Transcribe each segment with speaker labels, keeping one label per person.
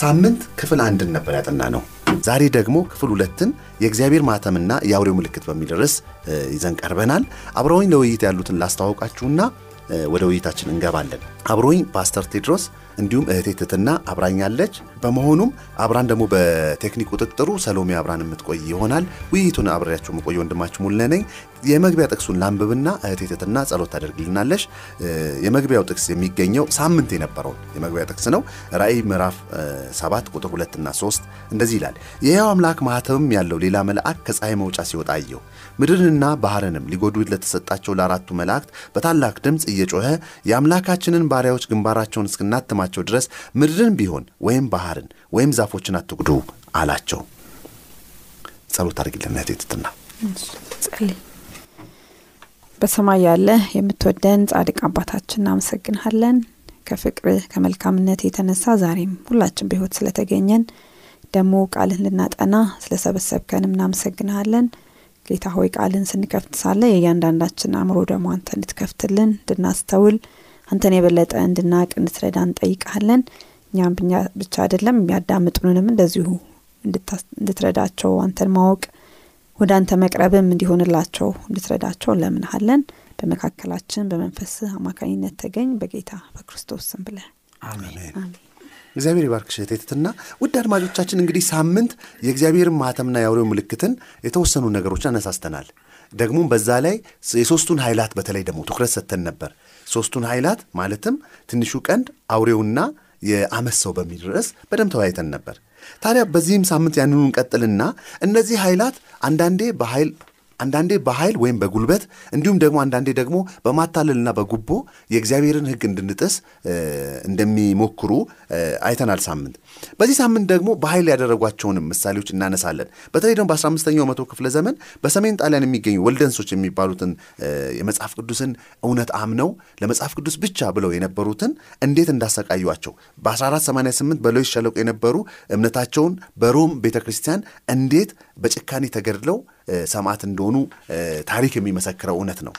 Speaker 1: ሳምንት ክፍል አንድን ነበር ያጠና ነው። ዛሬ ደግሞ ክፍል ሁለትን የእግዚአብሔር ማተምና የአውሬው ምልክት በሚል ርዕስ ይዘን ቀርበናል። አብረውኝ ለውይይት ያሉትን ላስተዋውቃችሁና ወደ ውይይታችን እንገባለን። አብሮኝ ፓስተር ቴድሮስ እንዲሁም እህቴ ትትና አብራኛለች። በመሆኑም አብራን ደግሞ በቴክኒክ ቁጥጥሩ ሰሎሜ አብራን የምትቆይ ይሆናል። ውይይቱን አብሬያችሁ የምቆይ ወንድማችሁ ሙሉ ነኝ። የመግቢያ ጥቅሱን ላንብብና እህቴ ትትና ጸሎት ታደርግልናለች። የመግቢያው ጥቅስ የሚገኘው ሳምንት የነበረውን የመግቢያ ጥቅስ ነው። ራእይ ምዕራፍ 7 ቁጥር 2 እና 3 እንደዚህ ይላል። የሕያው አምላክ ማኅተምም ያለው ሌላ መልአክ ከፀሐይ መውጫ ሲወጣ አየሁ። ምድርንና ባህርንም ሊጎዱ ለተሰጣቸው ለአራቱ መላእክት በታላቅ ድምፅ እየጮኸ የአምላካችንን ባሪያዎች ግንባራቸውን እስክናትማቸው ድረስ ምድርን ቢሆን ወይም ባህርን ወይም ዛፎችን አትጉዱ አላቸው። ጸሎት አድርጊልን እህቴ ትትና።
Speaker 2: ጸልይ። በሰማይ ያለ የምትወደን ጻድቅ አባታችን እናመሰግንሃለን። ከፍቅርህ ከመልካምነት የተነሳ ዛሬም ሁላችን በሕይወት ስለተገኘን ደግሞ ቃልን ልናጠና ስለሰበሰብከንም እናመሰግንሃለን። ጌታ ሆይ ቃልን ስንከፍት ሳለ የእያንዳንዳችን አእምሮ ደግሞ አንተ እንድትከፍትልን እንድናስተውል አንተን የበለጠ እንድናቅ እንድትረዳ እንጠይቃለን። እኛም ብቻ አይደለም የሚያዳምጡንንም እንደዚሁ እንድትረዳቸው አንተን ማወቅ ወደ አንተ መቅረብም እንዲሆንላቸው እንድትረዳቸው እንለምንሃለን። በመካከላችን በመንፈስህ አማካኝነት ተገኝ በጌታ በክርስቶስ ስም ብለን
Speaker 1: አሜን። እግዚአብሔር ይባርክሽ እህቴ ትትና። ውድ አድማጮቻችን እንግዲህ ሳምንት የእግዚአብሔርን ማተምና የአውሬው ምልክትን የተወሰኑ ነገሮች አነሳስተናል። ደግሞም በዛ ላይ የሶስቱን ኃይላት በተለይ ደግሞ ትኩረት ሰጥተን ነበር። ሶስቱን ኃይላት ማለትም ትንሹ ቀንድ፣ አውሬውና የአመት ሰው በሚል ርዕስ በደንብ ተወያይተን ነበር። ታዲያ በዚህም ሳምንት ያንኑ እንቀጥልና እነዚህ ኃይላት አንዳንዴ በኃይል አንዳንዴ በኃይል ወይም በጉልበት እንዲሁም ደግሞ አንዳንዴ ደግሞ በማታለልና በጉቦ የእግዚአብሔርን ሕግ እንድንጥስ እንደሚሞክሩ አይተናል። ሳምንት በዚህ ሳምንት ደግሞ በኃይል ያደረጓቸውንም ምሳሌዎች እናነሳለን። በተለይ ደግሞ በ15ኛው መቶ ክፍለ ዘመን በሰሜን ጣሊያን የሚገኙ ወልደንሶች የሚባሉትን የመጽሐፍ ቅዱስን እውነት አምነው ለመጽሐፍ ቅዱስ ብቻ ብለው የነበሩትን እንዴት እንዳሰቃዩቸው በ1488 በሎይስ ሸለቆ የነበሩ እምነታቸውን በሮም ቤተ ክርስቲያን እንዴት በጭካኔ ተገድለው ሰማዕት እንደሆኑ ታሪክ የሚመሰክረው እውነት ነው።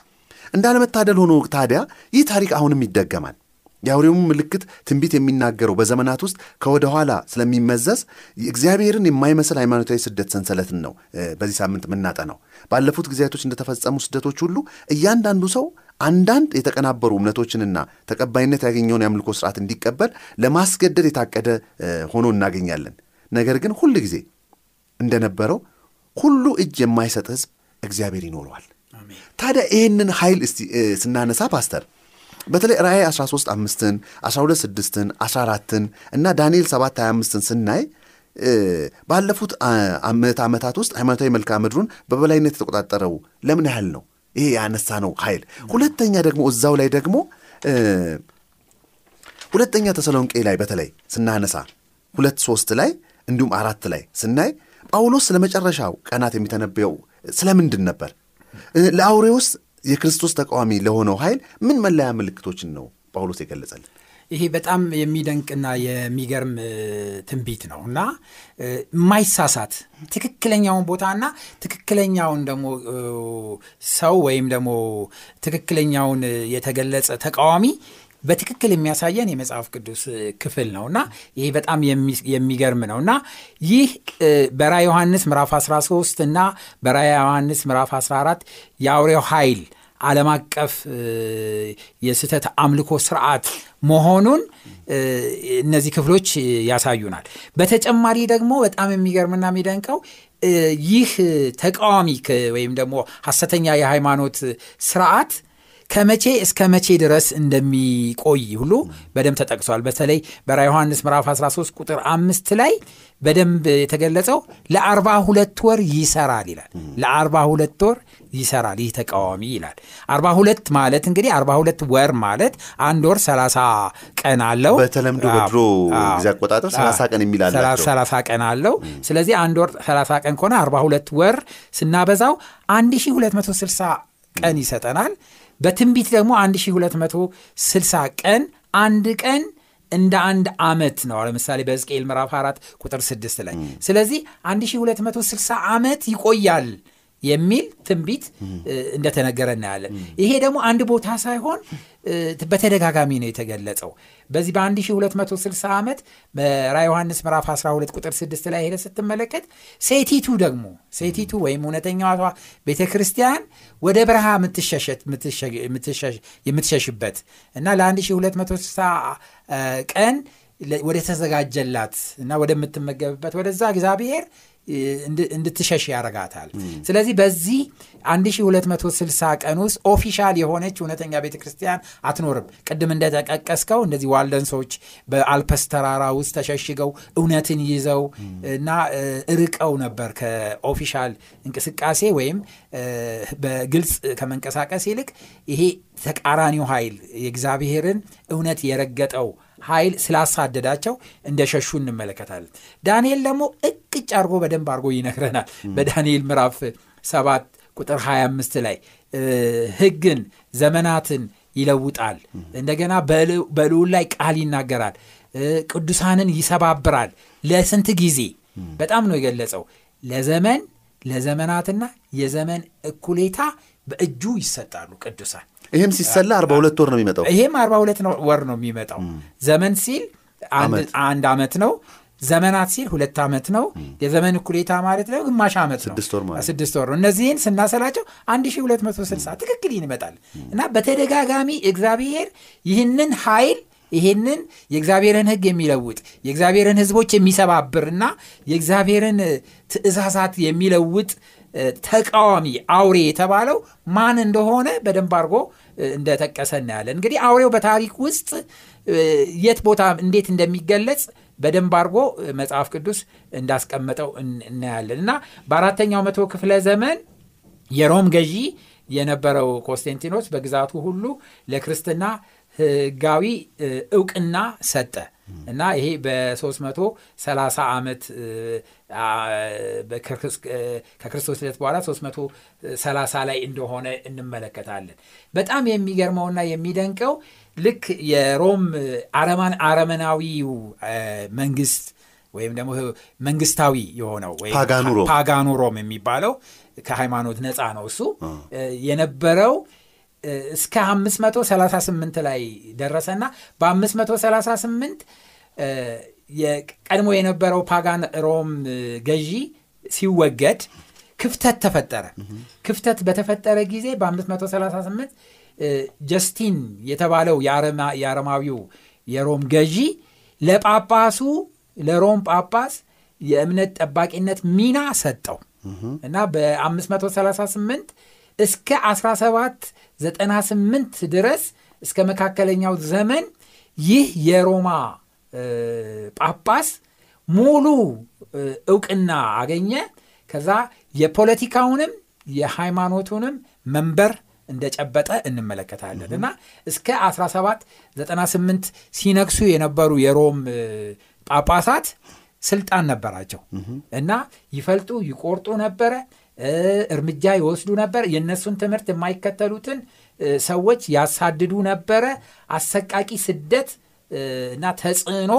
Speaker 1: እንዳለመታደል ሆኖ ታዲያ ይህ ታሪክ አሁንም ይደገማል። የአውሬውም ምልክት ትንቢት የሚናገረው በዘመናት ውስጥ ከወደ ኋላ ስለሚመዘዝ እግዚአብሔርን የማይመስል ሃይማኖታዊ ስደት ሰንሰለትን ነው በዚህ ሳምንት የምናጠናው። ባለፉት ጊዜያቶች እንደተፈጸሙ ስደቶች ሁሉ እያንዳንዱ ሰው አንዳንድ የተቀናበሩ እምነቶችንና ተቀባይነት ያገኘውን የአምልኮ ስርዓት እንዲቀበል ለማስገደድ የታቀደ ሆኖ እናገኛለን። ነገር ግን ሁል ጊዜ እንደነበረው ሁሉ እጅ የማይሰጥ ህዝብ እግዚአብሔር ይኖረዋል። ታዲያ ይህንን ኃይል ስናነሳ ፓስተር በተለይ ራእይ 13 አምስትን 12 ስድስትን 14ን እና ዳንኤል 7 25ን ስናይ ባለፉት ምዕተ ዓመታት ውስጥ ሃይማኖታዊ መልክዓ ምድሩን በበላይነት የተቆጣጠረው ለምን ያህል ነው? ይሄ ያነሳ ነው ኃይል። ሁለተኛ ደግሞ እዛው ላይ ደግሞ ሁለተኛ ተሰሎንቄ ላይ በተለይ ስናነሳ ሁለት ሶስት ላይ እንዲሁም አራት ላይ ስናይ ጳውሎስ ስለ መጨረሻው ቀናት የሚተነበየው ስለምንድን ነበር? ለአውሬውስ የክርስቶስ ተቃዋሚ ለሆነው ኃይል ምን መለያ ምልክቶችን ነው ጳውሎስ የገለጸልን?
Speaker 3: ይሄ በጣም የሚደንቅና የሚገርም ትንቢት ነው እና የማይሳሳት ትክክለኛውን ቦታና ትክክለኛውን ደግሞ ሰው ወይም ደግሞ ትክክለኛውን የተገለጸ ተቃዋሚ በትክክል የሚያሳየን የመጽሐፍ ቅዱስ ክፍል ነው እና ይህ በጣም የሚገርም ነው እና ይህ በራ ዮሐንስ ምዕራፍ 13 እና በራ ዮሐንስ ምዕራፍ 14 የአውሬው ኃይል ዓለም አቀፍ የስህተት አምልኮ ስርዓት መሆኑን እነዚህ ክፍሎች ያሳዩናል። በተጨማሪ ደግሞ በጣም የሚገርምና የሚደንቀው ይህ ተቃዋሚ ወይም ደግሞ ሐሰተኛ የሃይማኖት ስርዓት ከመቼ እስከ መቼ ድረስ እንደሚቆይ ሁሉ በደንብ ተጠቅሷል። በተለይ በራ ዮሐንስ ምዕራፍ 13 ቁጥር አምስት ላይ በደንብ የተገለጸው ለአርባ ሁለት ወር ይሰራል ይላል። ለአርባ ሁለት ወር ይሰራል ይህ ተቃዋሚ ይላል። አርባ ሁለት ማለት እንግዲህ አርባ ሁለት ወር ማለት አንድ ወር ሰላሳ ቀን አለው።
Speaker 1: በተለምዶ በድሮ ጊዜ አቆጣጠር ሰላሳ ቀን የሚል አላቸው።
Speaker 3: ሰላሳ ቀን አለው። ስለዚህ አንድ ወር ሰላሳ ቀን ከሆነ አርባ ሁለት ወር ስናበዛው 1260 ቀን ይሰጠናል። በትንቢት ደግሞ 1260 ቀን አንድ ቀን እንደ አንድ ዓመት ነው። ለምሳሌ በሕዝቅኤል ምዕራፍ 4 ቁጥር 6 ላይ ስለዚህ 1260 ዓመት ይቆያል የሚል ትንቢት እንደተነገረ እናያለን። ይሄ ደግሞ አንድ ቦታ ሳይሆን በተደጋጋሚ ነው የተገለጸው። በዚህ በ1260 ዓመት በራ ዮሐንስ ምዕራፍ 12 ቁጥር 6 ላይ ሄደ ስትመለከት ሴቲቱ ደግሞ ሴቲቱ ወይም እውነተኛዋ ቤተ ክርስቲያን ወደ በረሃ የምትሸሽበት እና ለ1260 ቀን ወደ ተዘጋጀላት እና ወደምትመገብበት ወደዛ እግዚአብሔር እንድትሸሽ ያደርጋታል። ስለዚህ በዚህ 1260 ቀን ውስጥ official የሆነች እውነተኛ ቤተ ክርስቲያን አትኖርም። ቅድም እንደጠቀስከው እንደዚህ ዋልደን ሰዎች በአልፐስ ተራራ ውስጥ ተሸሽገው እውነትን ይዘው እና ርቀው ነበር ከ official እንቅስቃሴ ወይም በግልጽ ከመንቀሳቀስ ይልቅ ይሄ ተቃራኒው ኃይል የእግዚአብሔርን እውነት የረገጠው ኃይል ስላሳደዳቸው እንደሸሹ እንመለከታለን። ዳንኤል ደግሞ እቅጭ አድርጎ በደንብ አድርጎ ይነግረናል። በዳንኤል ምዕራፍ ሰባት ቁጥር 25 ላይ ሕግን ዘመናትን ይለውጣል፣ እንደገና በልዑል ላይ ቃል ይናገራል፣ ቅዱሳንን ይሰባብራል። ለስንት ጊዜ በጣም ነው የገለጸው። ለዘመን ለዘመናትና የዘመን እኩሌታ በእጁ ይሰጣሉ ቅዱሳን
Speaker 1: ይህም ሲሰላ አርባ ሁለት ወር ነው የሚመጣው።
Speaker 3: ይሄም አርባ ሁለት ወር ነው የሚመጣው። ዘመን ሲል አንድ ዓመት ነው። ዘመናት ሲል ሁለት ዓመት ነው። የዘመን እኩሌታ ማለት ነው ግማሽ ዓመት ነው፣ ስድስት ወር ነው። እነዚህን ስናሰላቸው 1260 ትክክል ይመጣል እና በተደጋጋሚ እግዚአብሔር ይህንን ኃይል ይሄንን የእግዚአብሔርን ሕግ የሚለውጥ የእግዚአብሔርን ሕዝቦች የሚሰባብርና የእግዚአብሔርን ትእዛዛት የሚለውጥ ተቃዋሚ አውሬ የተባለው ማን እንደሆነ በደንብ አድርጎ እንደጠቀሰ እናያለን። እንግዲህ አውሬው በታሪክ ውስጥ የት ቦታ እንዴት እንደሚገለጽ በደንብ አድርጎ መጽሐፍ ቅዱስ እንዳስቀመጠው እናያለን እና በአራተኛው መቶ ክፍለ ዘመን የሮም ገዢ የነበረው ኮንስታንቲኖስ በግዛቱ ሁሉ ለክርስትና ህጋዊ እውቅና ሰጠ እና ይሄ በ330 ዓመት ከክርስቶስ ልደት በኋላ 330 ላይ እንደሆነ እንመለከታለን። በጣም የሚገርመውና የሚደንቀው ልክ የሮም አረመናዊው መንግስት ወይም ደግሞ መንግስታዊ የሆነው ፓጋኑ ሮም የሚባለው ከሃይማኖት ነፃ ነው እሱ የነበረው እስከ 538 ላይ ደረሰና በ538 የቀድሞ የነበረው pagan ሮም ገዢ ሲወገድ ክፍተት ተፈጠረ። ክፍተት በተፈጠረ ጊዜ በ538 ጀስቲን የተባለው የአረማዊው የሮም ገዢ ለጳጳሱ ለሮም ጳጳስ የእምነት ጠባቂነት ሚና ሰጠው እና በ538 እስከ 1798 ድረስ እስከ መካከለኛው ዘመን ይህ የሮማ ጳጳስ ሙሉ እውቅና አገኘ። ከዛ የፖለቲካውንም የሃይማኖቱንም መንበር እንደጨበጠ እንመለከታለን። እና እስከ 1798 ሲነግሱ የነበሩ የሮም ጳጳሳት ስልጣን ነበራቸው። እና ይፈልጡ ይቆርጡ ነበረ እርምጃ ይወስዱ ነበር። የእነሱን ትምህርት የማይከተሉትን ሰዎች ያሳድዱ ነበረ። አሰቃቂ ስደት እና ተጽዕኖ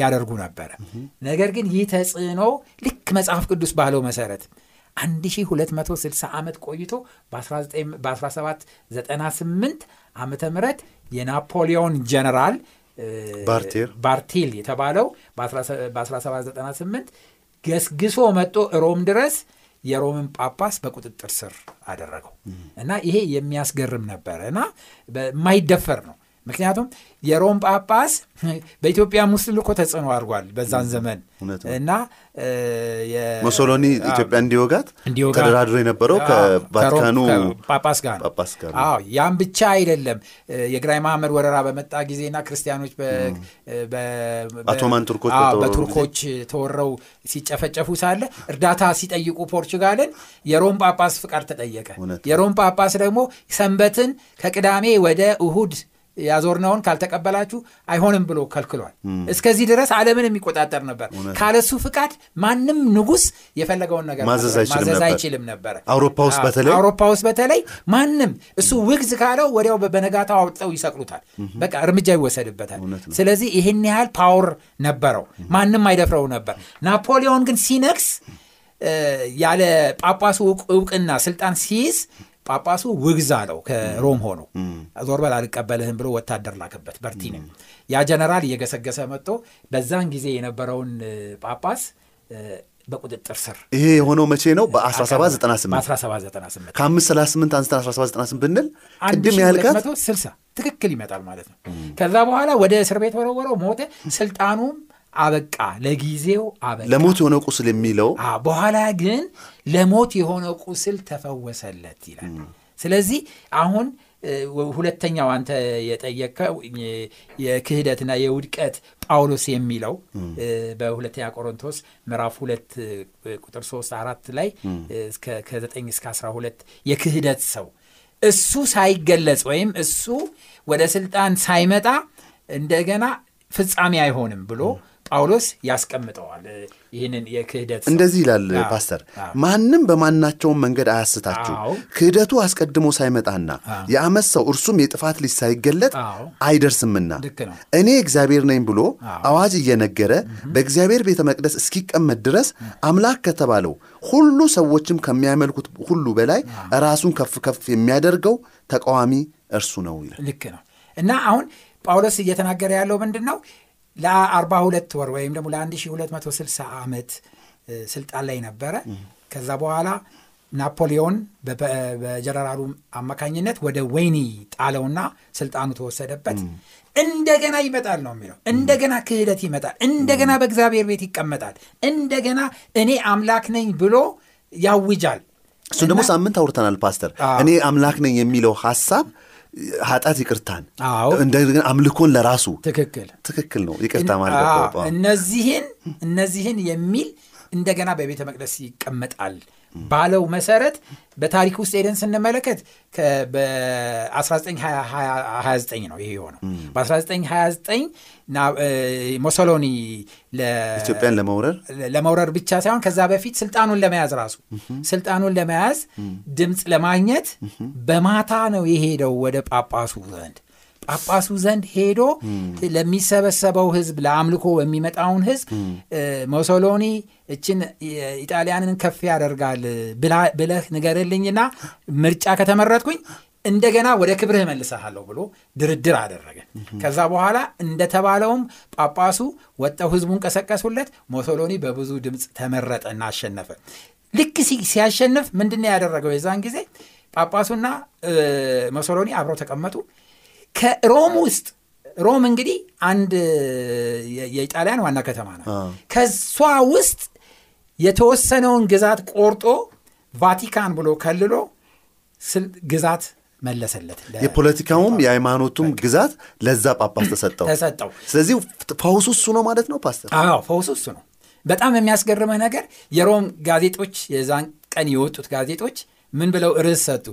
Speaker 3: ያደርጉ ነበረ። ነገር ግን ይህ ተጽዕኖ ልክ መጽሐፍ ቅዱስ ባለው መሰረት 1260 ዓመት ቆይቶ በ1798 ዓመተ ምህረት የናፖሊዮን ጀነራል ባርቴል የተባለው በ1798 ገስግሶ መጥቶ ሮም ድረስ የሮምን ጳጳስ በቁጥጥር ስር አደረገው እና ይሄ የሚያስገርም ነበረ እና የማይደፈር ነው። ምክንያቱም የሮም ጳጳስ በኢትዮጵያም ውስጥ ልኮ ተጽዕኖ አድርጓል በዛን ዘመን እና
Speaker 1: ሞሶሎኒ ኢትዮጵያ እንዲወጋት
Speaker 3: እንዲወጋ
Speaker 1: ተደራድሮ የነበረው ከቫቲካኑ ጳጳስ ጋር ነው።
Speaker 3: ያም ብቻ አይደለም። እ፣ የግራኝ መሐመድ ወረራ በመጣ ጊዜና ክርስቲያኖች በቱርኮች ተወረው ሲጨፈጨፉ ሳለ እርዳታ ሲጠይቁ ፖርቹጋልን የሮም ጳጳስ ፍቃድ ተጠየቀ። የሮም ጳጳስ ደግሞ ሰንበትን ከቅዳሜ ወደ እሁድ ያዞርነውን ካልተቀበላችሁ አይሆንም ብሎ ከልክሏል። እስከዚህ ድረስ ዓለምን የሚቆጣጠር ነበር። ካለሱ ፍቃድ ማንም ንጉሥ የፈለገውን ነገር
Speaker 1: ማዘዝ አይችልም
Speaker 3: ነበረ።
Speaker 1: አውሮፓ ውስጥ በተለይ
Speaker 3: ማንም እሱ ውግዝ ካለው ወዲያው በነጋታው አውጥተው ይሰቅሉታል። በቃ እርምጃ ይወሰድበታል። ስለዚህ ይህን ያህል power ነበረው፣ ማንም አይደፍረው ነበር። ናፖሊዮን ግን ሲነግስ ያለ ጳጳሱ እውቅ- እውቅና ስልጣን ሲይዝ ጳጳሱ ውግዝ አለው ከሮም ሆኖ ዞር በል አልቀበልህም ብሎ ወታደር ላከበት በርቲየርም ያ ጀነራል እየገሰገሰ መጥቶ በዛን ጊዜ የነበረውን ጳጳስ በቁጥጥር ስር
Speaker 1: ይሄ የሆነው መቼ ነው? በ1798
Speaker 3: በ1798
Speaker 1: ከ538 አንስተን 1798 ብንል ቅድም ያልካት
Speaker 3: 1260 ትክክል ይመጣል ማለት ነው። ከዛ በኋላ ወደ እስር ቤት ወረወረው፣ ሞተ። ስልጣኑም አበቃ፣ ለጊዜው አበቃ።
Speaker 1: ለሞት የሆነ ቁስል የሚለው
Speaker 3: በኋላ ግን ለሞት የሆነ ቁስል ተፈወሰለት ይላል። ስለዚህ አሁን ሁለተኛው አንተ የጠየቀው የ- የክህደትና የውድቀት ጳውሎስ የሚለው በሁለተኛ ቆሮንቶስ ምዕራፍ ሁለት ቁጥር ሶስት አራት ላይ ከዘጠኝ እስከ አስራ ሁለት የክህደት ሰው እሱ ሳይገለጽ ወይም እሱ ወደ ስልጣን ሳይመጣ እንደገና ፍጻሜ አይሆንም ብሎ ጳውሎስ ያስቀምጠዋል። ይህንን የክህደት
Speaker 1: እንደዚህ ይላል ፓስተር፣ ማንም በማናቸውም መንገድ አያስታችሁ፣ ክህደቱ አስቀድሞ ሳይመጣና የዓመፅ ሰው እርሱም የጥፋት ልጅ ሳይገለጥ አይደርስምና እኔ እግዚአብሔር ነኝ ብሎ አዋጅ እየነገረ በእግዚአብሔር ቤተ መቅደስ እስኪቀመጥ ድረስ አምላክ ከተባለው ሁሉ ሰዎችም ከሚያመልኩት ሁሉ በላይ ራሱን ከፍ ከፍ የሚያደርገው ተቃዋሚ እርሱ ነው ይላል።
Speaker 3: ልክ ነው። እና አሁን ጳውሎስ እየተናገረ ያለው ምንድን ነው? ለ42 ወር ወይም ደግሞ ለ1260 ዓመት ስልጣን ላይ ነበረ። ከዛ በኋላ ናፖሊዮን በጀነራሉ አማካኝነት ወደ ወህኒ ጣለውና ስልጣኑ ተወሰደበት። እንደገና ይመጣል ነው የሚለው። እንደገና ክህደት ይመጣል። እንደገና በእግዚአብሔር ቤት ይቀመጣል። እንደገና እኔ አምላክ ነኝ ብሎ ያውጃል።
Speaker 1: እሱን ደግሞ ሳምንት አውርተናል ፓስተር። እኔ አምላክ ነኝ የሚለው ሐሳብ ኃጢአት ይቅርታን እንደገና አምልኮን ለራሱ።
Speaker 3: ትክክል።
Speaker 1: ትክክል ነው። ይቅርታ ማለት
Speaker 3: እነዚህን እነዚህን የሚል እንደገና በቤተ መቅደስ ይቀመጣል ባለው መሰረት በታሪክ ውስጥ ሄደን ስንመለከት ከ- በ1929 ነው ይሄ የሆነው። በ1929 ና- እ፣ ሞሶሎኒ
Speaker 1: ኢትዮጵያን ለመውረር
Speaker 3: ለመውረር ብቻ ሳይሆን ከዛ በፊት ስልጣኑን ለመያዝ ራሱ ስልጣኑን ለመያዝ ድምፅ ለማግኘት በማታ ነው የሄደው ወደ ጳጳሱ ዘንድ ጳጳሱ ዘንድ ሄዶ ለሚሰበሰበው ህዝብ ለአምልኮ የሚመጣውን ህዝብ ሞሶሎኒ እችን ኢጣሊያንን ከፍ ያደርጋል ብለህ ንገርልኝና ምርጫ ከተመረጥኩኝ እንደገና ወደ ክብርህ መልሰሃለሁ ብሎ ድርድር አደረገ። ከዛ በኋላ እንደተባለውም ጳጳሱ ወጥተው ህዝቡን ቀሰቀሱለት። ሞሶሎኒ በብዙ ድምፅ ተመረጠና አሸነፈ። ልክ ሲያሸንፍ ምንድን ያደረገው? የዛን ጊዜ ጳጳሱና ሙሶሊኒ አብረው ተቀመጡ። ከሮም ውስጥ ሮም እንግዲህ አንድ የኢጣሊያን ዋና ከተማ ናት። ከሷ ውስጥ የተወሰነውን ግዛት ቆርጦ ቫቲካን ብሎ ከልሎ ግዛት መለሰለት
Speaker 1: የፖለቲካውም የሃይማኖቱም ግዛት ለዛ ጳጳስ ተሰጠው።
Speaker 3: ተሰጠው።
Speaker 1: ስለዚህ ፈውሱ እሱ ነው ማለት ነው ፓስተር።
Speaker 3: አዎ ፈውሱ እሱ ነው። በጣም የሚያስገርምህ ነገር የሮም ጋዜጦች የዛን ቀን የወጡት ጋዜጦች ምን ብለው ርዕስ ሰጡ?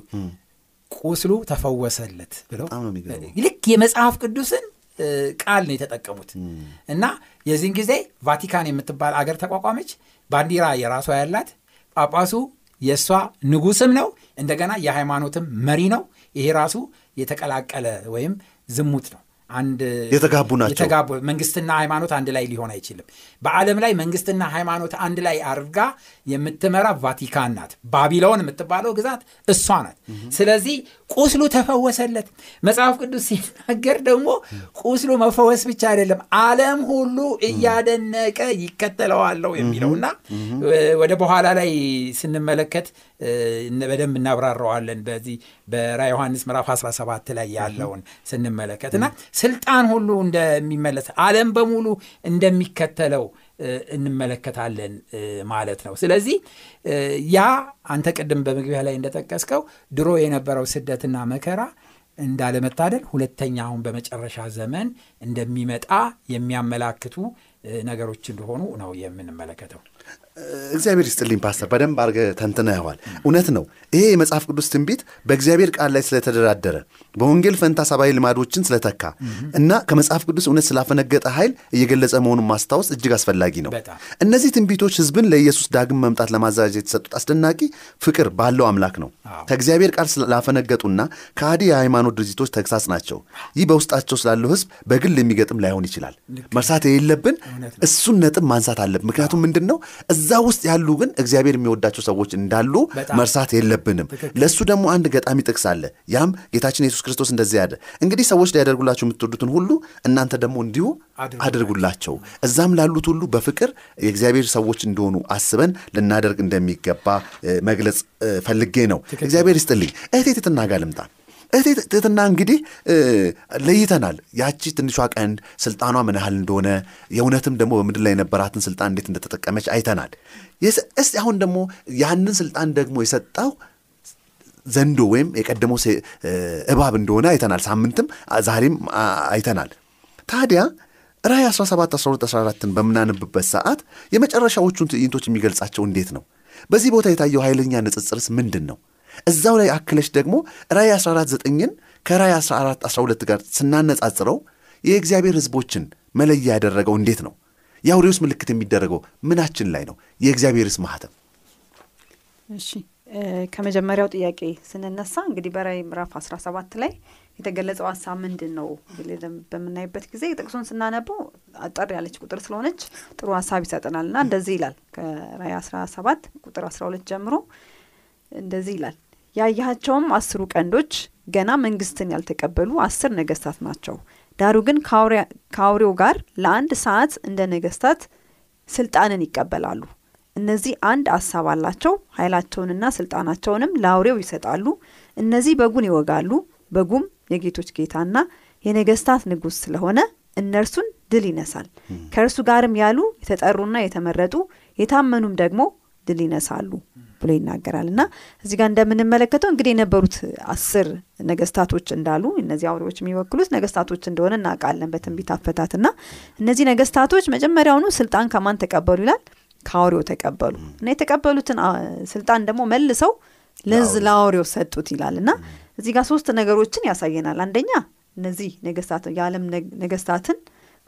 Speaker 3: ቁስሉ ተፈወሰለት ብለው ልክ የመጽሐፍ ቅዱስን ቃል ነው የተጠቀሙት እና የዚህን ጊዜ ቫቲካን የምትባል አገር ተቋቋመች። ባንዲራ የራሷ ያላት ጳጳሱ የእሷ ንጉስም ነው፣ እንደገና የሃይማኖትም መሪ ነው። ይሄ ራሱ የተቀላቀለ ወይም ዝሙት ነው። አንድ
Speaker 1: የተጋቡ ናቸው።
Speaker 3: የተጋቡ መንግስትና ሃይማኖት አንድ ላይ ሊሆን አይችልም። በዓለም ላይ መንግስትና ሃይማኖት አንድ ላይ አድርጋ የምትመራ ቫቲካን ናት። ባቢሎን የምትባለው ግዛት እሷ ናት። ስለዚህ ቁስሉ ተፈወሰለት። መጽሐፍ ቅዱስ ሲናገር ደግሞ ቁስሉ መፈወስ ብቻ አይደለም ዓለም ሁሉ እያደነቀ ይከተለዋለው የሚለውና ወደ በኋላ ላይ ስንመለከት በደንብ እናብራረዋለን። በዚህ በራ ዮሐንስ ምዕራፍ 17 ላይ ያለውን ስንመለከት እና ስልጣን ሁሉ እንደሚመለስ ዓለም በሙሉ እንደሚከተለው እንመለከታለን ማለት ነው። ስለዚህ ያ አንተ ቅድም በመግቢያ ላይ እንደጠቀስከው ድሮ የነበረው ስደትና መከራ እንዳለመታደል ሁለተኛ አሁን በመጨረሻ ዘመን እንደሚመጣ የሚያመላክቱ ነገሮች እንደሆኑ ነው የምንመለከተው።
Speaker 1: እግዚአብሔር ይስጥልኝ ፓስተር፣ በደንብ አድርገህ ተንትነኸዋል። እውነት ነው። ይሄ የመጽሐፍ ቅዱስ ትንቢት በእግዚአብሔር ቃል ላይ ስለተደራደረ በወንጌል ፈንታ ሰብአዊ ልማዶችን ስለተካ እና ከመጽሐፍ ቅዱስ እውነት ስላፈነገጠ ኃይል እየገለጸ መሆኑን ማስታወስ እጅግ አስፈላጊ ነው። እነዚህ ትንቢቶች ሕዝብን ለኢየሱስ ዳግም መምጣት ለማዘጋጀት የተሰጡት አስደናቂ ፍቅር ባለው አምላክ ነው። ከእግዚአብሔር ቃል ስላፈነገጡና ከሃዲ የሃይማኖት ድርጅቶች ተግሳጽ ናቸው። ይህ በውስጣቸው ስላለው ሕዝብ በግል የሚገጥም ላይሆን ይችላል። መርሳት የሌለብን እሱን ነጥብ ማንሳት አለብን። ምክንያቱም ምንድን ነው እዛ ውስጥ ያሉ ግን እግዚአብሔር የሚወዳቸው ሰዎች እንዳሉ መርሳት የለብንም። ለእሱ ደግሞ አንድ ገጣሚ ጥቅስ አለ። ያም ጌታችን ኢየሱስ ክርስቶስ እንደዚህ ያለ እንግዲህ ሰዎች ሊያደርጉላቸው የምትወዱትን ሁሉ እናንተ ደግሞ እንዲሁ
Speaker 3: አድርጉላቸው።
Speaker 1: እዛም ላሉት ሁሉ በፍቅር የእግዚአብሔር ሰዎች እንደሆኑ አስበን ልናደርግ እንደሚገባ መግለጽ ፈልጌ ነው። እግዚአብሔር ይስጥልኝ። እህቴ ትትና ጋር ልምጣ። እህቴ ትህትና እንግዲህ ለይተናል። ያቺ ትንሿ ቀንድ ስልጣኗ ምን ያህል እንደሆነ የእውነትም ደግሞ በምድር ላይ የነበራትን ስልጣን እንዴት እንደተጠቀመች አይተናል። እስቲ አሁን ደግሞ ያንን ስልጣን ደግሞ የሰጠው ዘንዶ ወይም የቀደመው እባብ እንደሆነ አይተናል። ሳምንትም ዛሬም አይተናል። ታዲያ ራእይ 17 12 14ን በምናነብበት ሰዓት የመጨረሻዎቹን ትዕይንቶች የሚገልጻቸው እንዴት ነው? በዚህ ቦታ የታየው ኃይለኛ ንጽጽርስ ምንድን ነው? እዛው ላይ አክለሽ ደግሞ ራእይ 14 9ን ከራእይ 14 12 ጋር ስናነጻጽረው የእግዚአብሔር ሕዝቦችን መለያ ያደረገው እንዴት ነው? የአውሬውስ ምልክት የሚደረገው ምናችን ላይ ነው? የእግዚአብሔርስ ማህተም
Speaker 2: እሺ ከመጀመሪያው ጥያቄ ስንነሳ እንግዲህ በራእይ ምዕራፍ 17 ላይ የተገለጸው ሀሳብ ምንድን ነው በምናይበት ጊዜ ጥቅሱን ስናነበው አጠር ያለች ቁጥር ስለሆነች ጥሩ ሀሳብ ይሰጠናል እና እንደዚህ ይላል ከራእይ 17 ቁጥር 12 ጀምሮ እንደዚህ ይላል ያያቸውም አስሩ ቀንዶች ገና መንግስትን ያልተቀበሉ አስር ነገስታት ናቸው። ዳሩ ግን ከአውሬ- ከአውሬው ጋር ለአንድ ሰዓት እንደ ነገስታት ስልጣንን ይቀበላሉ። እነዚህ አንድ አሳብ አላቸው። ኃይላቸውንና ስልጣናቸውንም ለአውሬው ይሰጣሉ። እነዚህ በጉን ይወጋሉ። በጉም የጌቶች ጌታና የነገስታት ንጉሥ ስለሆነ እነርሱን ድል ይነሳል። ከእርሱ ጋርም ያሉ የተጠሩና የተመረጡ የታመኑም ደግሞ ድል ይነሳሉ ብሎ ይናገራል እና እዚህ ጋር እንደምንመለከተው እንግዲህ የነበሩት አስር ነገስታቶች እንዳሉ እነዚህ አውሬዎች የሚወክሉት ነገስታቶች እንደሆነ እናውቃለን በትንቢት አፈታት እና እነዚህ ነገስታቶች መጀመሪያውኑ ስልጣን ከማን ተቀበሉ ይላል ከአውሬው ተቀበሉ። እና የተቀበሉትን ስልጣን ደግሞ መልሰው ለዝ ለአውሬው ሰጡት ይላል። እና እዚህ ጋር ሶስት ነገሮችን ያሳየናል። አንደኛ እነዚህ ነገስታት የዓለም ነገስታትን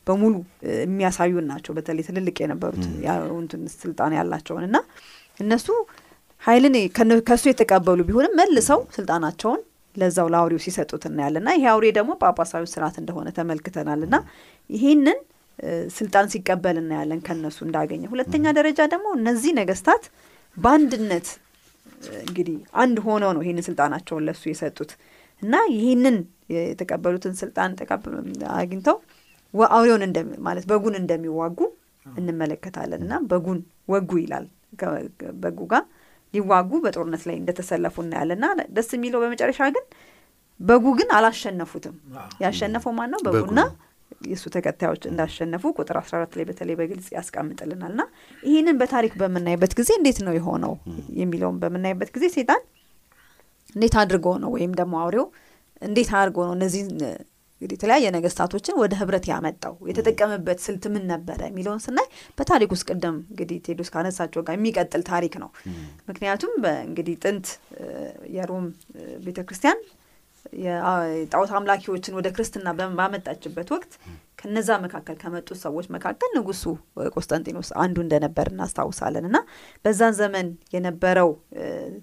Speaker 2: በሙሉ የሚያሳዩን ናቸው። በተለይ ትልልቅ የነበሩት ያ- እንትን ስልጣን ያላቸውን እና እነሱ ኃይልን ከነ- ከእሱ የተቀበሉ ቢሆንም መልሰው ስልጣናቸውን ለዛው ለአውሬው ሲሰጡት እናያለን። እና ይሄ አውሬ ደግሞ ጳጳሳዊ ስርዓት እንደሆነ ተመልክተናል። እና ይህንን ስልጣን ሲቀበል እናያለን ከነሱ እንዳገኘ። ሁለተኛ ደረጃ ደግሞ እነዚህ ነገስታት በአንድነት እንግዲህ አንድ ሆነው ነው ይህንን ስልጣናቸውን ለሱ የሰጡት። እና ይህንን የተቀበሉትን ስልጣን ተቀብ- አግኝተው አውሬውን እንደሚ- ማለት በጉን እንደሚዋጉ እንመለከታለን። እና በጉን ወጉ ይላል። በጉ ጋር ሊዋጉ በጦርነት ላይ እንደተሰለፉ እናያለን። እና ደስ የሚለው በመጨረሻ ግን በጉ ግን አላሸነፉትም። ያሸነፈው ማን ነው? በጉና የእሱ ተከታዮች እንዳሸነፉ ቁጥር 14 ላይ በተለይ በግልጽ ያስቀምጥልናል። እና ይህንን በታሪክ በምናይበት ጊዜ እንዴት ነው የሆነው የሚለውን በምናይበት ጊዜ ሴጣን እንዴት አድርጎ ነው ወይም ደግሞ አውሬው እንዴት አድርጎ ነው እነዚህን እ፣ እንግዲህ የተለያየ ነገስታቶችን ወደ ህብረት ያመጣው? የተጠቀመበት ስልት ምን ነበረ? የሚለውን ስናይ በታሪክ ውስጥ ቅድም እንግዲህ ቴዎድሮስ ካነሳቸው ጋር የሚቀጥል ታሪክ ነው። ምክንያቱም በእንግዲህ ጥንት የሮም ቤተ ክርስቲያን የጣዖት አምላኪዎችን ወደ ክርስትና ባመጣችበት ወቅት ከነዛ መካከል ከመጡት ሰዎች መካከል ንጉሱ ቆስጠንጢኖስ አንዱ እንደነበር እናስታውሳለን። እና በዛን ዘመን የነበረው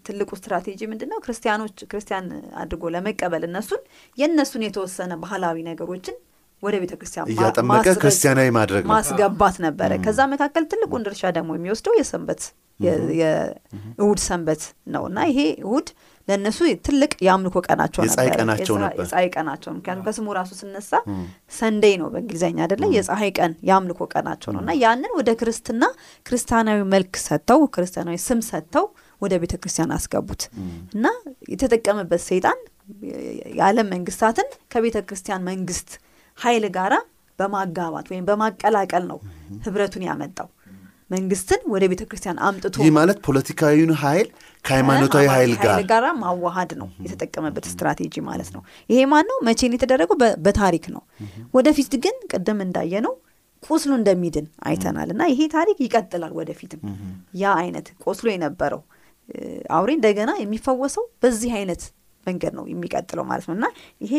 Speaker 2: ትልቁ ስትራቴጂ ምንድን ነው? ክርስቲያኖች ክርስቲያን አድርጎ ለመቀበል እነሱን የእነሱን የተወሰነ ባህላዊ ነገሮችን ወደ ቤተ ክርስቲያን
Speaker 1: እያጠመቀ ክርስቲያናዊ ማድረግ
Speaker 2: ማስገባት ነበረ። ከዛ መካከል ትልቁን ድርሻ ደግሞ የሚወስደው የሰንበት የእሁድ ሰንበት ነው። እና ይሄ እሁድ ለእነሱ ትልቅ የአምልኮ ቀናቸው
Speaker 1: ነበር።
Speaker 2: የፀሐይ ቀናቸው ምክንያቱም ከስሙ ራሱ ስነሳ ሰንዴይ ነው በእንግሊዝኛ አይደለ? የፀሐይ ቀን የአምልኮ ቀናቸው ነው። እና ያንን ወደ ክርስትና ክርስቲያናዊ መልክ ሰጥተው ክርስቲያናዊ ስም ሰጥተው ወደ ቤተ ክርስቲያን አስገቡት እና የተጠቀመበት ሰይጣን የዓለም መንግስታትን ከቤተ ክርስቲያን መንግስት ኃይል ጋራ በማጋባት ወይም በማቀላቀል ነው ህብረቱን ያመጣው መንግስትን ወደ ቤተ ክርስቲያን አምጥቶ
Speaker 1: ይህ ማለት ፖለቲካዊውን ኃይል ከሃይማኖታዊ ኃይል ጋር
Speaker 2: ጋር ማዋሃድ ነው የተጠቀመበት ስትራቴጂ ማለት ነው። ይሄ ማን ነው? መቼ ነው የተደረገው? በታሪክ ነው። ወደፊት ግን ቅድም እንዳየ ነው ቁስሉ እንደሚድን አይተናል እና ይሄ ታሪክ ይቀጥላል ወደፊትም ያ አይነት ቆስሎ የነበረው አውሬ እንደገና የሚፈወሰው በዚህ አይነት መንገድ ነው የሚቀጥለው ማለት ነው እና ይሄ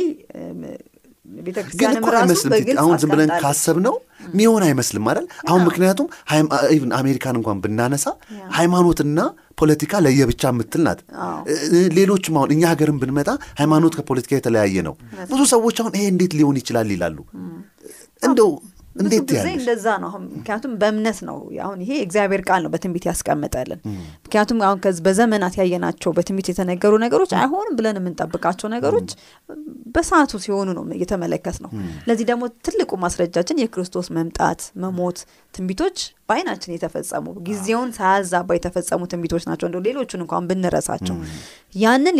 Speaker 1: ግን እኮ አይመስልም አሁን ዝም ብለን ካሰብ ነው ሚሆን አይመስልም አይደል? አሁን ምክንያቱም አሜሪካን እንኳን ብናነሳ ሃይማኖትና ፖለቲካ ለየብቻ የምትል ናት። ሌሎችም አሁን እኛ ሀገርን ብንመጣ ሃይማኖት ከፖለቲካ የተለያየ ነው። ብዙ ሰዎች አሁን ይሄ እንዴት ሊሆን ይችላል ይላሉ። እንደው
Speaker 2: ብዙ ጊዜ እንደዛ ነው። አሁን ምክንያቱም በእምነት ነው። አሁን ይሄ እግዚአብሔር ቃል ነው በትንቢት ያስቀምጠልን። ምክንያቱም አሁን በዘመናት ያየናቸው በትንቢት የተነገሩ ነገሮች አይሆንም ብለን የምንጠብቃቸው ነገሮች በሰዓቱ ሲሆኑ ነው እየተመለከት ነው። ለዚህ ደግሞ ትልቁ ማስረጃችን የክርስቶስ መምጣት፣ መሞት ትንቢቶች በአይናችን የተፈጸሙ ጊዜውን ሳያዛባ የተፈጸሙ ትንቢቶች ናቸው። እንደው ሌሎቹን እንኳን ብንረሳቸው ያንን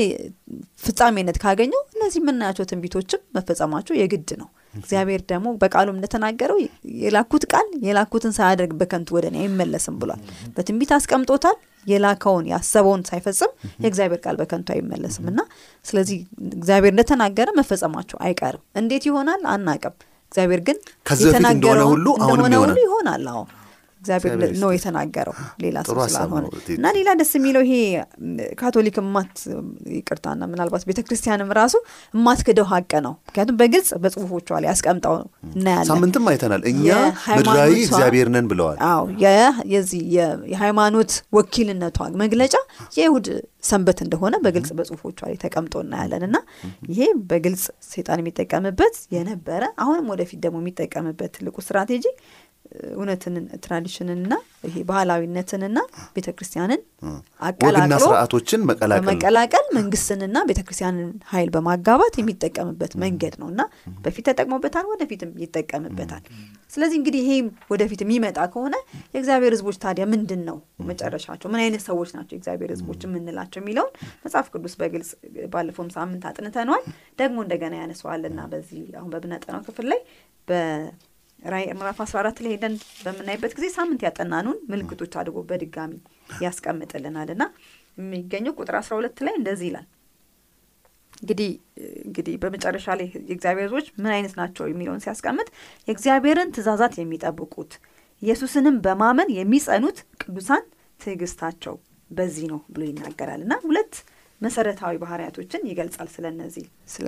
Speaker 2: ፍጻሜነት ካገኘው እነዚህ የምናያቸው ትንቢቶችም መፈጸማቸው የግድ ነው። እግዚአብሔር ደግሞ በቃሉም እንደተናገረው የላኩት ቃል የላኩትን ሳያደርግ በከንቱ ወደ እኔ አይመለስም ብሏል። በትንቢት አስቀምጦታል። የላከውን ያሰበውን ሳይፈጽም የእግዚአብሔር ቃል በከንቱ አይመለስም እና ስለዚህ እግዚአብሔር እንደተናገረ መፈጸማቸው አይቀርም። እንዴት ይሆናል አናቅም። እግዚአብሔር ግን
Speaker 1: በፊት እንደሆነ ሁሉ ይሆናል።
Speaker 2: አዎ እግዚአብሔር ነው የተናገረው ሌላ ሰው ስላልሆነ። እና ሌላ ደስ የሚለው ይሄ ካቶሊክ ማት ይቅርታና ምናልባት ቤተ ክርስቲያንም ራሱ የማትክደው ሀቅ ነው። ምክንያቱም በግልጽ በጽሁፎቿ ላይ ያስቀምጠው እናያለን።
Speaker 1: ሳምንትም አይተናል። እኛ ምድራዊ እግዚአብሔር ነን ብለዋል።
Speaker 2: አዎ የዚህ የሃይማኖት ወኪልነቷ መግለጫ የይሁድ ሰንበት እንደሆነ በግልጽ በጽሁፎቿ ላይ ተቀምጦ እናያለን። እና ይሄ በግልጽ ሴጣን የሚጠቀምበት የነበረ አሁንም ወደፊት ደግሞ የሚጠቀምበት ትልቁ ስትራቴጂ እውነትን ትራዲሽንንና ይሄ ባህላዊነትንና ቤተ ክርስቲያንን አቀላቅሎ
Speaker 1: ስርዓቶችን መቀላቀል
Speaker 2: መንግስትንና ቤተ ክርስቲያንን ኃይል በማጋባት የሚጠቀምበት መንገድ ነው እና በፊት ተጠቅሞበታል፣ ወደፊትም ይጠቀምበታል። ስለዚህ እንግዲህ ይሄ ወደፊት የሚመጣ ከሆነ የእግዚአብሔር ሕዝቦች ታዲያ ምንድን ነው መጨረሻቸው? ምን አይነት ሰዎች ናቸው የእግዚአብሔር ሕዝቦች የምንላቸው የሚለውን መጽሐፍ ቅዱስ በግልጽ ባለፈውም ሳምንት አጥንተነዋል። ደግሞ እንደገና ያነሰዋልና በዚህ አሁን በምናጠናው ክፍል ላይ በራዕይ ምዕራፍ 14 ላይ ሄደን በምናይበት ጊዜ ሳምንት ያጠናኑን ምልክቶች አድርጎ በድጋሚ ያስቀምጥልናል። እና የሚገኘው ቁጥር 12 ላይ እንደዚህ ይላል። እንግዲህ እንግዲህ በመጨረሻ ላይ የእግዚአብሔር ህዝቦች ምን አይነት ናቸው የሚለውን ሲያስቀምጥ የእግዚአብሔርን ትእዛዛት የሚጠብቁት ኢየሱስንም በማመን የሚጸኑት ቅዱሳን ትዕግስታቸው በዚህ ነው ብሎ ይናገራል። እና ሁለት መሰረታዊ ባህሪያቶችን ይገልጻል ስለ እነዚህ ስለ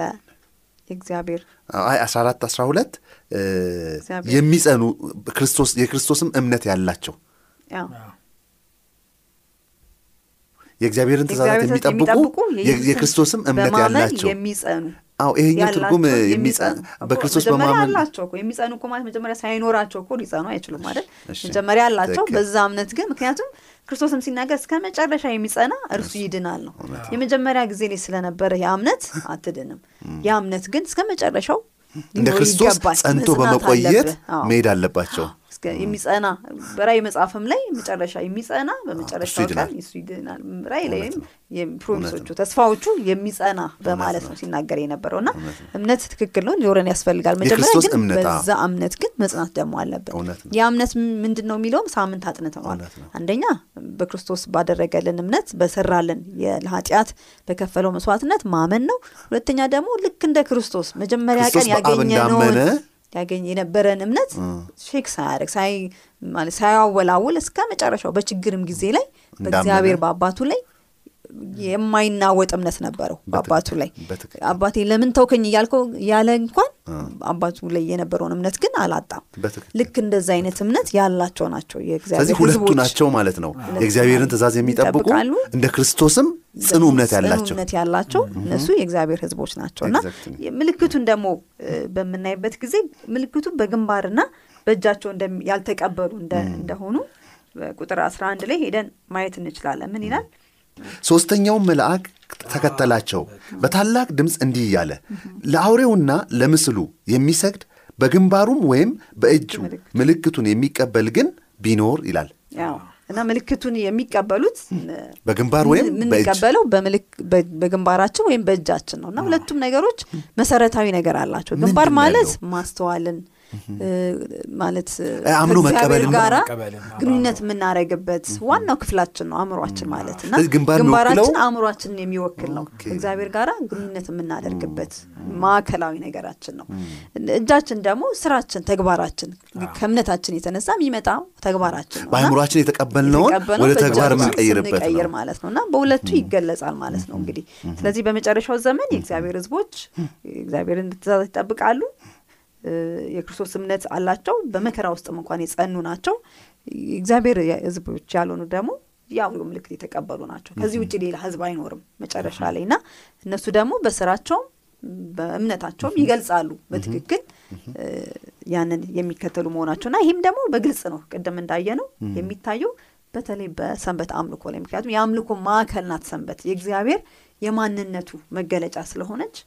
Speaker 2: የእግዚአብሔር
Speaker 1: አይ 14 12 እ፣
Speaker 2: እግዚአብሔር-
Speaker 1: የሚጸኑ ክርስቶስ የክርስቶስም እምነት ያላቸው የእግዚአብሔርን ትእዛዛት የሚጠብቁ የክርስቶስም እምነት ያላቸው
Speaker 2: የሚጸኑ
Speaker 1: አዎ ይሄኛው ትርጉም በክርስቶስ በማመን
Speaker 2: አላቸው እኮ። የሚጸኑ እኮ ማለት መጀመሪያ ሳይኖራቸው እኮ ሊጸኑ አይችሉም ማለት መጀመሪያ አላቸው በዛ እምነት ግን ምክንያቱም ክርስቶስም ሲናገር እስከ መጨረሻ የሚጸና እርሱ ይድናል ነው። የመጀመሪያ ጊዜ ላይ ስለነበረ ያ እምነት አትድንም። ያ እምነት ግን እስከ መጨረሻው
Speaker 1: እንደ ክርስቶስ ጸንቶ በመቆየት መሄድ አለባቸው
Speaker 2: የሚጸና በራእይ መጽሐፍም ላይ መጨረሻ የሚጸና በመጨረሻው ቀን እሱ ይድናል። ራእይ ላይም ፕሮሚሶቹ ተስፋዎቹ ተስፋዎቹ በማለት ነው ሲናገር የነበረው እና እምነት ትክክል ነው ሊኖረን ያስፈልጋል። መጀመሪያ ግን በዛ እምነት ግን መጽናት ደግሞ አለብን። ያ እምነት ምንድን ነው የሚለውም ሳምንት አጥንተዋል። አንደኛ በክርስቶስ ባደረገልን እምነት በሰራልን ለኃጢአት በከፈለው መስዋዕትነት ማመን ነው። ሁለተኛ ደግሞ ልክ እንደ ክርስቶስ መጀመሪያ ቀን ያገኘነውን ያገኝ የነበረን እምነት ሼክ ሳያደርግ ማለት ሳያወላውል እስከ መጨረሻው በችግርም ጊዜ ላይ በእግዚአብሔር በአባቱ ላይ የማይናወጥ እምነት ነበረው በአባቱ ላይ። አባቴ ለምን ተውከኝ እያልከው ያለ እንኳን አባቱ ላይ የነበረውን እምነት ግን አላጣም። ልክ እንደዛ አይነት እምነት ያላቸው ናቸው የእግዚአብሔር
Speaker 1: ሁለቱ ናቸው ማለት ነው። የእግዚአብሔርን ትእዛዝ የሚጠብቁ እንደ ክርስቶስም ጽኑ እምነት ያላቸው
Speaker 2: እምነት ያላቸው እነሱ የእግዚአብሔር ሕዝቦች ናቸው እና. ምልክቱን ደግሞ በምናይበት ጊዜ ምልክቱ በግንባርና በእጃቸው ያልተቀበሉ እንደ- እንደሆኑ ቁጥር 11 ላይ ሄደን ማየት እንችላለን። ምን ይላል?
Speaker 1: ሦስተኛውም መልአክ ተከተላቸው በታላቅ ድምፅ እንዲህ እያለ ለአውሬውና ለምስሉ የሚሰግድ በግንባሩም ወይም በእጁ ምልክቱን የሚቀበል ግን ቢኖር ይላል።
Speaker 2: እና ምልክቱን የሚቀበሉት
Speaker 1: በግንባር ወይም
Speaker 2: የምንቀበለው በግንባራችን ወይም በእጃችን ነው እና ሁለቱም ነገሮች መሰረታዊ ነገር አላቸው። ግንባር ማለት? ማስተዋልን ማለት
Speaker 1: አምኖ ነው።
Speaker 2: ጋራ ግንኙነት የምናደርግበት ዋናው ክፍላችን ነው አእምሯችን ማለት እና ግንባራችን አእምሯችንን የሚወክል ነው።
Speaker 1: okay።
Speaker 2: ከእግዚአብሔር ጋራ ግንኙነት የምናደርግበት ማዕከላዊ ነገራችን ነው። እጃችን ደግሞ ስራችን፣ ተግባራችን ከእምነታችን የተነሳ የሚመጣ ተግባራችን ነው እና
Speaker 1: በአእምሯችን የተቀበልነውን
Speaker 2: የተቀበልነው
Speaker 1: ወደ ተግባር የምንቀይርበት ነው።
Speaker 2: ማለት ነው እና በሁለቱ ይገለጻል ማለት ነው እንግዲህ ስለዚህ በመጨረሻው ዘመን የእግዚአብሔር ህዝቦች የእግዚአብሔርን ትእዛዝ ይጠብቃሉ የክርስቶስ እምነት አላቸው። በመከራ ውስጥም እንኳን የጸኑ ናቸው። የእግዚአብሔር ህዝቦች ያልሆኑ ደግሞ የአውሬው ምልክት የተቀበሉ ናቸው። ከዚህ ውጭ ሌላ ህዝብ አይኖርም መጨረሻ ላይ እና እነሱ ደግሞ በስራቸውም በእምነታቸውም ይገልጻሉ በትክክል ያንን የሚከተሉ መሆናቸው እና ይህም ደግሞ በግልጽ ነው ቅድም እንዳየ ነው የሚታየው በተለይ በሰንበት አምልኮ ላይ ምክንያቱም የአምልኮ ማዕከል ናት ሰንበት። የእግዚአብሔር የማንነቱ መገለጫ ስለሆነች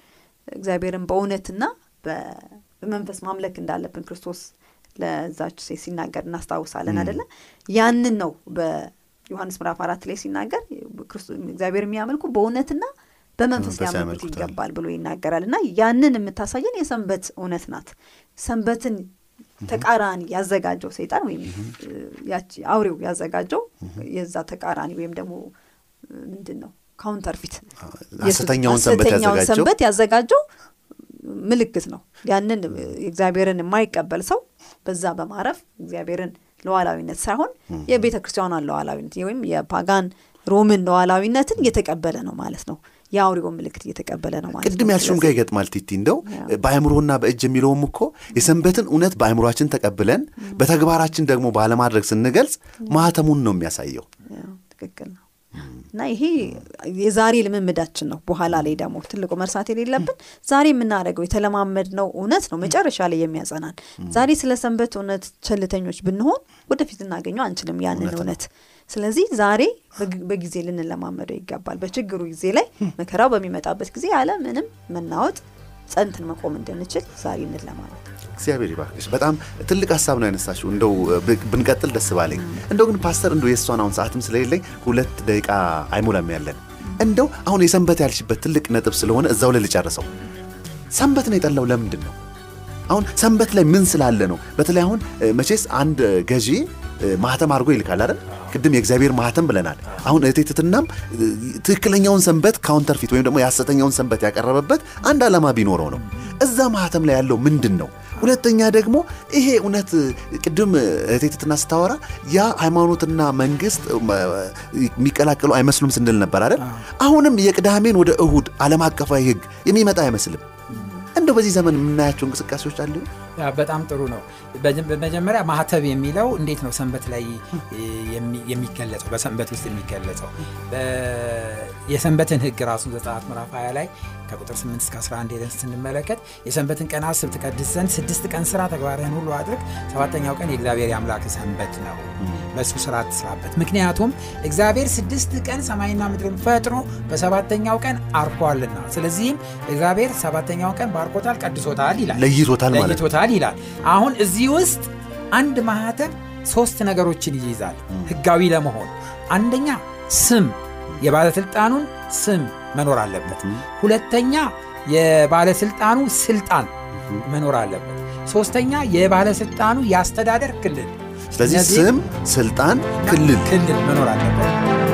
Speaker 2: እግዚአብሔርን በእውነትና በ- በመንፈስ ማምለክ እንዳለብን ክርስቶስ ለዛች ሴት ሲናገር እናስታውሳለን አደለ ያንን ነው በዮሐንስ ምዕራፍ አራት ላይ ሲናገር እግዚአብሔር የሚያመልኩ በእውነትና በመንፈስ ሊያመልኩት ይገባል ብሎ ይናገራል። እና ያንን የምታሳየን የሰንበት እውነት ናት። ሰንበትን ተቃራኒ ያዘጋጀው ሰይጣን ወይም አውሬው ያዘጋጀው የዛ ተቃራኒ ወይም ደግሞ ምንድን ነው ካውንተርፊት
Speaker 1: ሐሰተኛውን ሰንበት ያዘጋጀው
Speaker 2: ምልክት ነው። ያንን እግዚአብሔርን የማይቀበል ሰው በዛ በማረፍ እግዚአብሔርን ሉዓላዊነት ሳይሆን የቤተ ክርስቲያኗን ሉዓላዊነት ወይም የፓጋን ሮምን ሉዓላዊነትን እየተቀበለ ነው ማለት ነው። የአውሬውን ምልክት እየተቀበለ ነው ማለት
Speaker 1: ቅድም ያልሽውም ጋር ይገጥማል ቲቲ። እንደው በአእምሮና በእጅ የሚለውም እኮ የሰንበትን እውነት በአእምሯችን ተቀብለን በተግባራችን ደግሞ ባለማድረግ ስንገልጽ ማህተሙን ነው የሚያሳየው።
Speaker 2: ትክክል ነው እና ይሄ የዛሬ ልምምዳችን ነው። በኋላ ላይ ደግሞ ትልቁ መርሳት የሌለብን ዛሬ የምናደርገው የተለማመድነው እውነት ነው መጨረሻ ላይ የሚያጸናን። ዛሬ ስለ ሰንበት እውነት ቸልተኞች ብንሆን ወደፊት ልናገኘው አንችልም ያንን እውነት ስለዚህ ዛሬ በጊዜ ልንለማመደው ይገባል። በችግሩ ጊዜ ላይ መከራው በሚመጣበት ጊዜ ያለ ምንም መናወጥ ጸንትን መቆም እንድንችል ዛሬ እንለማመድ
Speaker 1: እግዚአብሔር ይባርክሽ። በጣም ትልቅ ሀሳብ ነው ያነሳሽው። እንደው ብንቀጥል ደስ ባለኝ። እንደው ግን ፓስተር እንደው የእሷን አሁን ሰዓትም ስለሌለኝ ሁለት ደቂቃ አይሞላም ያለን። እንደው አሁን የሰንበት ያልሽበት ትልቅ ነጥብ ስለሆነ እዛው ላይ ልጨርሰው። ሰንበትን የጠላው ለምንድን ነው አሁን ሰንበት ላይ ምን ስላለ ነው? በተለይ አሁን መቼስ አንድ ገዢ ማህተም አድርጎ ይልካል አይደል ቅድም የእግዚአብሔር ማህተም ብለናል። አሁን እቴትትናም ትክክለኛውን ሰንበት ካውንተርፊት ወይም ደግሞ የሐሰተኛውን ሰንበት ያቀረበበት አንድ ዓላማ ቢኖረው ነው። እዛ ማህተም ላይ ያለው ምንድን ነው? ሁለተኛ ደግሞ ይሄ እውነት ቅድም እቴትትና ስታወራ ያ ሃይማኖትና መንግስት የሚቀላቀሉ አይመስሉም ስንል ነበር አይደል? አሁንም የቅዳሜን ወደ እሁድ ዓለም አቀፋዊ ህግ የሚመጣ አይመስልም። እንደው በዚህ ዘመን የምናያቸው እንቅስቃሴዎች አሉ?
Speaker 3: ያ በጣም ጥሩ ነው። በመጀመሪያ ማህተብ የሚለው እንዴት ነው ሰንበት ላይ የሚገለጸው? በሰንበት ውስጥ የሚገለጸው? የሰንበትን ህግ ራሱ ዘጸአት ምዕራፍ 20 ላይ ከቁጥር 8 እስከ 11 ሄደን ስንመለከት የሰንበትን ቀን አስብ ትቀድስ ዘንድ ስድስት ቀን ስራ ተግባርህን ሁሉ አድርግ። ሰባተኛው ቀን የእግዚአብሔር የአምላክ ሰንበት ነው። በእሱ ስራ ትስራበት ምክንያቱም እግዚአብሔር ስድስት ቀን ሰማይና ምድርን ፈጥሮ በሰባተኛው ቀን አርፏልና ስለዚህም እግዚአብሔር ሰባተኛው ቀን ባርኮታል ቀድሶታል ይላል።
Speaker 1: ለይቶታል ማለት
Speaker 3: ለይቶታል ይላል። አሁን እዚህ ውስጥ አንድ ማህተም ሶስት ነገሮችን ይይዛል ህጋዊ ለመሆን። አንደኛ ስም የባለስልጣኑን ስም መኖር አለበት። ሁለተኛ የባለስልጣኑ ስልጣን መኖር አለበት። ሶስተኛ የባለስልጣኑ የአስተዳደር ክልል።
Speaker 1: ስለዚህ ስም ስልጣን ክልል
Speaker 3: ክልል መኖር አለበት